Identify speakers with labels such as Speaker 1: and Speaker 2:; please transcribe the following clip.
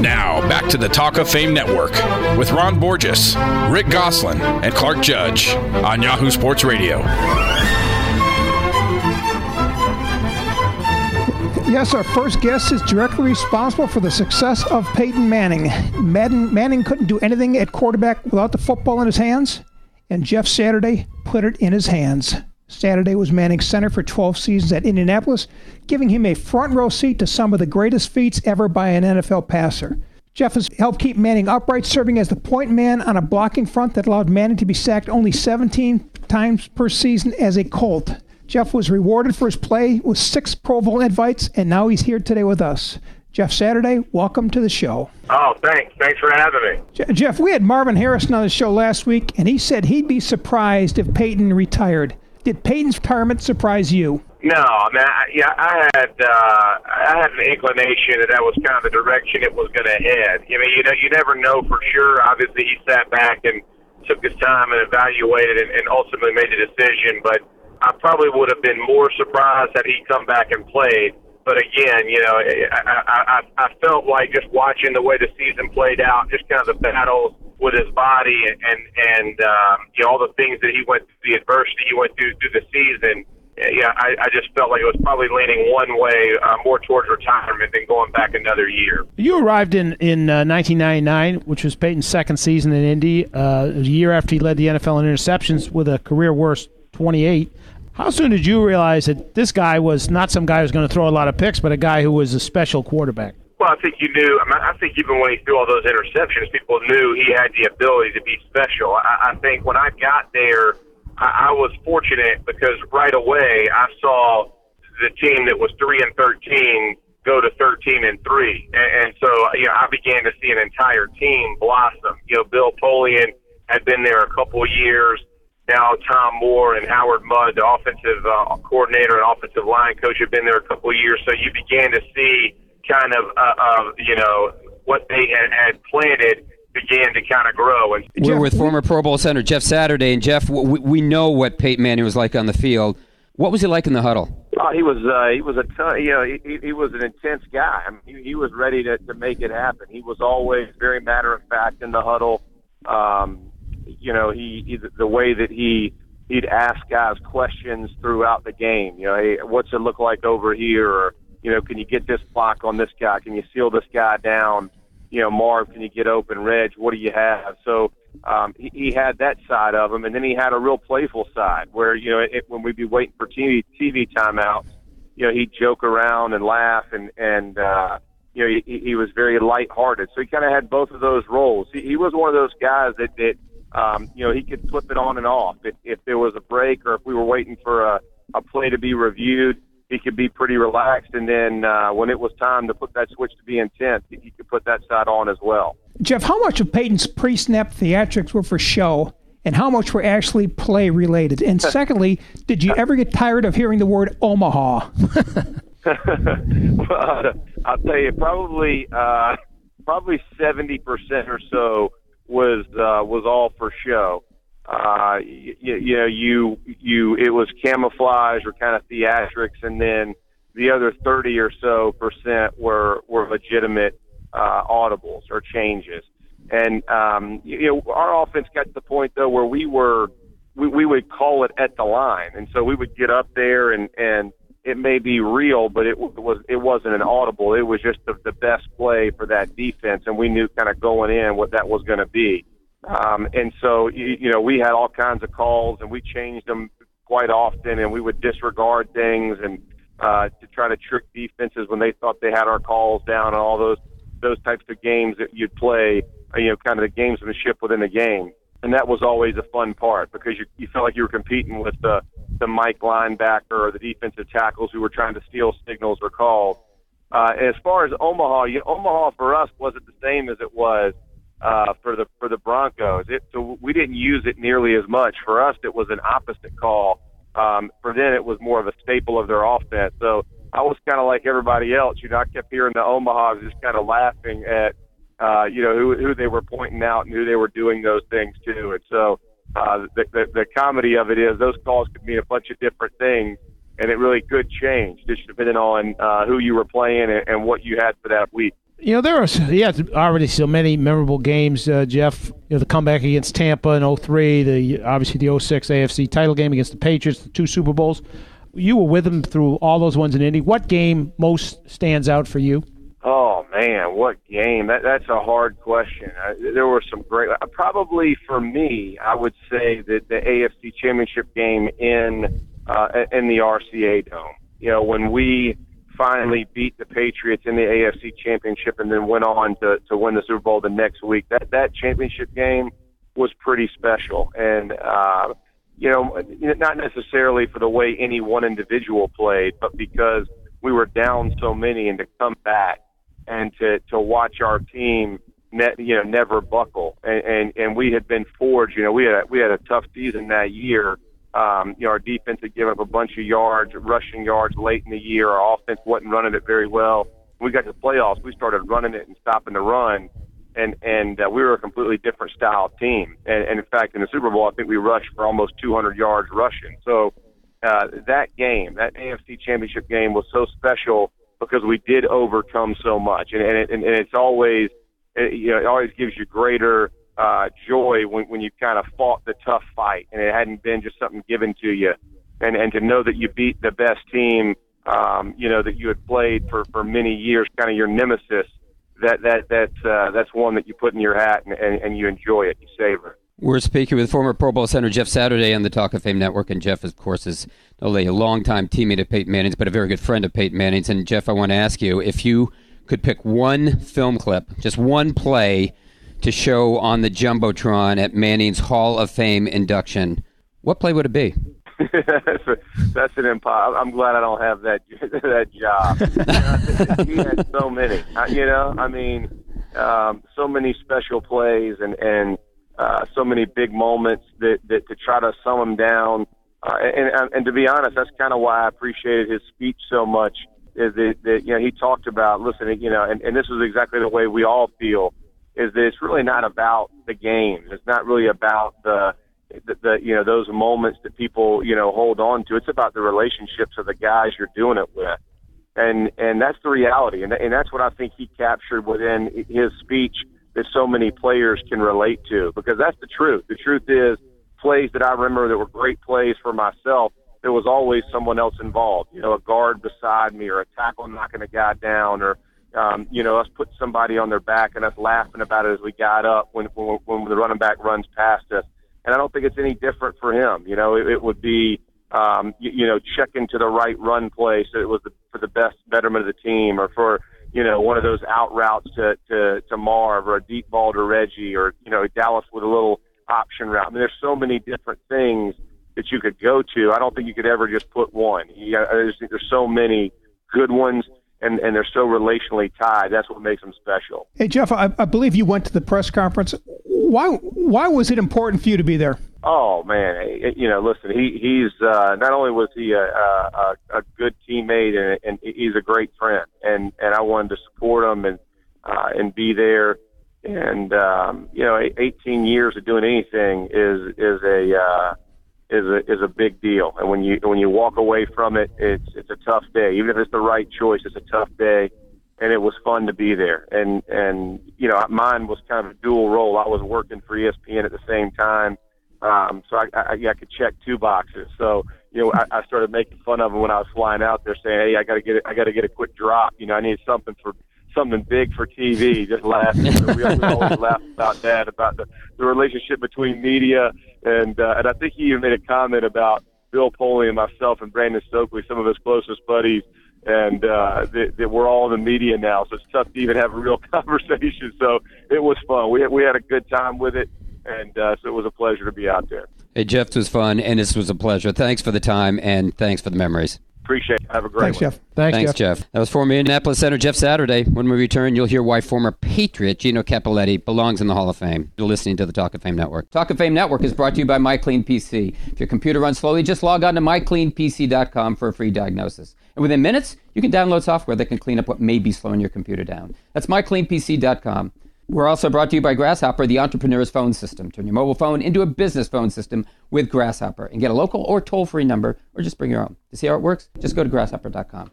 Speaker 1: Now, back to the Talk of Fame Network with Ron Borges, Rick Gosselin, and Clark Judge on Yahoo Sports Radio.
Speaker 2: Yes, our first guest is directly responsible for the success of Peyton Manning. Madden, Manning couldn't do anything at quarterback without the football in his hands, and Jeff Saturday put it in his hands. Saturday was Manning's center for 12 seasons at Indianapolis, giving him a front row seat to some of the greatest feats ever by an NFL passer. Jeff has helped keep Manning upright, serving as the point man on a blocking front that allowed Manning to be sacked only 17 times per season as a Colt. Jeff was rewarded for his play with six Pro Bowl invites, and now he's here today with us. Jeff Saturday, welcome to the show.
Speaker 3: Oh, thanks. Thanks for having me.
Speaker 2: Je- Jeff, we had Marvin Harrison on the show last week, and he said he'd be surprised if Peyton retired. Did Peyton's retirement surprise you?
Speaker 3: No, I mean, I, yeah, I had uh, I had an inclination that that was kind of the direction it was going to head. I mean, you know, you never know for sure. Obviously, he sat back and took his time and evaluated and, and ultimately made a decision. But I probably would have been more surprised had he come back and played. But again, you know, I, I, I, I felt like just watching the way the season played out, just kind of the battles with his body and and, um, you know all the things that he went through, the adversity he went through through the season. Yeah, I, I just felt like it was probably leaning one way, uh, more towards retirement than going back another year.
Speaker 4: You arrived in in uh, 1999, which was Peyton's second season in Indy, uh, a year after he led the NFL in interceptions with a career worst 28. How soon did you realize that this guy was not some guy who was going to throw a lot of picks, but a guy who was a special quarterback?
Speaker 3: Well, I think you knew. I, mean, I think even when he threw all those interceptions, people knew he had the ability to be special. I, I think when I got there, I, I was fortunate because right away I saw the team that was three and thirteen go to thirteen and three, and, and so you know I began to see an entire team blossom. You know, Bill Polian had been there a couple of years. Now Tom Moore and Howard Mudd, the offensive uh, coordinator and offensive line coach, have been there a couple of years. So you began to see kind of uh, of you know what they had, had planted began to kind of grow. And
Speaker 5: We're with former Pro Bowl center Jeff Saturday, and Jeff, we, we know what Peyton Manning was like on the field. What was he like in the huddle?
Speaker 6: Oh, he was uh, he was a ton, you know he, he was an intense guy. I mean, he, he was ready to, to make it happen. He was always very matter of fact in the huddle. Um, you know, he, he the way that he he'd ask guys questions throughout the game. You know, hey, what's it look like over here? Or you know, can you get this block on this guy? Can you seal this guy down? You know, Marv, can you get open? Reg, what do you have? So um, he, he had that side of him, and then he had a real playful side where you know it, when we'd be waiting for TV TV timeouts, you know, he'd joke around and laugh, and and uh, you know he, he was very lighthearted. So he kind of had both of those roles. He, he was one of those guys that that um, you know he could flip it on and off. If, if there was a break or if we were waiting for a, a play to be reviewed, he could be pretty relaxed. And then uh, when it was time to put that switch to be intense, he could put that side on as well.
Speaker 2: Jeff, how much of Peyton's pre-snap theatrics were for show, and how much were actually play related? And secondly, did you ever get tired of hearing the word Omaha?
Speaker 6: well, I'll tell you, probably uh, probably seventy percent or so was uh, was all for show. Uh, you, you know, you you it was camouflage or kind of theatrics, and then the other thirty or so percent were were legitimate uh, audibles or changes. And um, you know, our offense got to the point though where we were we, we would call it at the line, and so we would get up there and and it may be real, but it was it wasn't an audible. It was just the, the best play for that defense, and we knew kind of going in what that was going to be. Um, and so you, you know we had all kinds of calls, and we changed them quite often, and we would disregard things and uh, to try to trick defenses when they thought they had our calls down, and all those those types of games that you'd play. You know, kind of the gamesmanship within the game and that was always a fun part because you, you felt like you were competing with the the Mike linebacker or the defensive tackles who were trying to steal signals or calls. Uh, as far as Omaha, you know, Omaha for us wasn't the same as it was uh, for the for the Broncos. It, so we didn't use it nearly as much. For us, it was an opposite call. Um, for them, it was more of a staple of their offense. So I was kind of like everybody else. You know, I kept hearing the Omahas just kind of laughing at uh, you know, who, who they were pointing out and who they were doing those things to. And so uh, the, the, the comedy of it is those calls could mean a bunch of different things, and it really could change just depending on uh, who you were playing and, and what you had for that week.
Speaker 4: You know, there are yeah, already so many memorable games, uh, Jeff. You know, the comeback against Tampa in 03, the obviously the 06 AFC title game against the Patriots, the two Super Bowls. You were with them through all those ones in Indy. What game most stands out for you?
Speaker 6: Oh man, what game? That that's a hard question. I, there were some great. Probably for me, I would say that the AFC Championship game in uh, in the RCA Dome. You know, when we finally beat the Patriots in the AFC Championship and then went on to to win the Super Bowl the next week. That that championship game was pretty special, and uh, you know, not necessarily for the way any one individual played, but because we were down so many and to come back and to to watch our team net, you know never buckle and, and and we had been forged you know we had a, we had a tough season that year um, you know, our defense had given up a bunch of yards, rushing yards late in the year. Our offense wasn't running it very well. We got to the playoffs, we started running it and stopping the run, and and uh, we were a completely different style team. And, and in fact, in the Super Bowl, I think we rushed for almost 200 yards rushing. So uh, that game, that AFC Championship game, was so special because we did overcome so much, and and, it, and, and it's always, it, you know, it always gives you greater uh, joy when, when you kind of fought the tough fight and it hadn't been just something given to you. And, and to know that you beat the best team, um, you know, that you had played for, for many years, kind of your nemesis, that, that, that, uh, that's one that you put in your hat and, and, and you enjoy it, you savor it.
Speaker 5: We're speaking with former Pro Bowl center Jeff Saturday on the Talk of Fame Network, and Jeff, of course, is not only a longtime teammate of Peyton Manning's, but a very good friend of Peyton Manning's. And Jeff, I want to ask you if you could pick one film clip, just one play to show on the jumbotron at Manning's Hall of Fame induction, what play would it be?
Speaker 6: that's, a, that's an impossible. I'm glad I don't have that that job. he had so many. You know, I mean, um, so many special plays and and uh, so many big moments that that to try to sum them down. Uh, and and to be honest, that's kind of why I appreciated his speech so much. Is that, that you know he talked about listen, you know, and, and this is exactly the way we all feel is that it's really not about the games. It's not really about the, the, the you know those moments that people you know hold on to. It's about the relationships of the guys you're doing it with, and and that's the reality, and and that's what I think he captured within his speech that so many players can relate to because that's the truth. The truth is plays that I remember that were great plays for myself. There was always someone else involved, you know, a guard beside me or a tackle knocking a guy down or um, you know, us put somebody on their back and us laughing about it as we got up when, when, when the running back runs past us. And I don't think it's any different for him. You know, it, it would be, um, you, you know, checking to the right run play so it was the, for the best betterment of the team or for, you know, one of those out routes to, to, to Marv or a deep ball to Reggie or, you know, Dallas with a little option route. I mean, there's so many different things that you could go to. I don't think you could ever just put one. You got, there's, there's so many good ones and, and they're so relationally tied. That's what makes them special.
Speaker 2: Hey, Jeff, I, I believe you went to the press conference. Why why was it important for you to be there?
Speaker 6: Oh man, you know, listen, he he's uh, not only was he a, a, a good teammate and, and he's a great friend, and and I wanted to support him and uh, and be there. And um, you know, 18 years of doing anything is is a uh, is a is a big deal. And when you when you walk away from it, it's it's a tough day. Even if it's the right choice, it's a tough day. And it was fun to be there. And and you know, mine was kind of a dual role. I was working for ESPN at the same time, um, so I, I, I could check two boxes. So you know, I, I started making fun of him when I was flying out there, saying, "Hey, I got to get. I got to get a quick drop. You know, I need something for something big for TV. Just laughing. we, we always laugh about that, about the, the relationship between media and uh, and I think he even made a comment about Bill Polian and myself and Brandon Stokley, some of his closest buddies, and uh, that, that we're all in the media now, so it's tough to even have a real conversation. So it was fun. We had, we had a good time with it, and uh, so it was a pleasure to be out there.
Speaker 5: Hey, Jeff, it was fun, and this was a pleasure. Thanks for the time, and thanks for the memories.
Speaker 6: Appreciate it. Have a great
Speaker 2: Thanks,
Speaker 6: one.
Speaker 2: Jeff.
Speaker 4: Thanks,
Speaker 5: Thanks,
Speaker 4: Jeff.
Speaker 5: Jeff. That was former Indianapolis Center Jeff Saturday. When we return, you'll hear why former Patriot Gino Cappelletti belongs in the Hall of Fame. You're listening to the Talk of Fame Network. Talk of Fame Network is brought to you by MyCleanPC. If your computer runs slowly, just log on to mycleanpc.com for a free diagnosis. And within minutes, you can download software that can clean up what may be slowing your computer down. That's mycleanpc.com. We're also brought to you by Grasshopper, the entrepreneur's phone system. Turn your mobile phone into a business phone system with Grasshopper and get a local or toll free number or just bring your own. To see how it works, just go to grasshopper.com.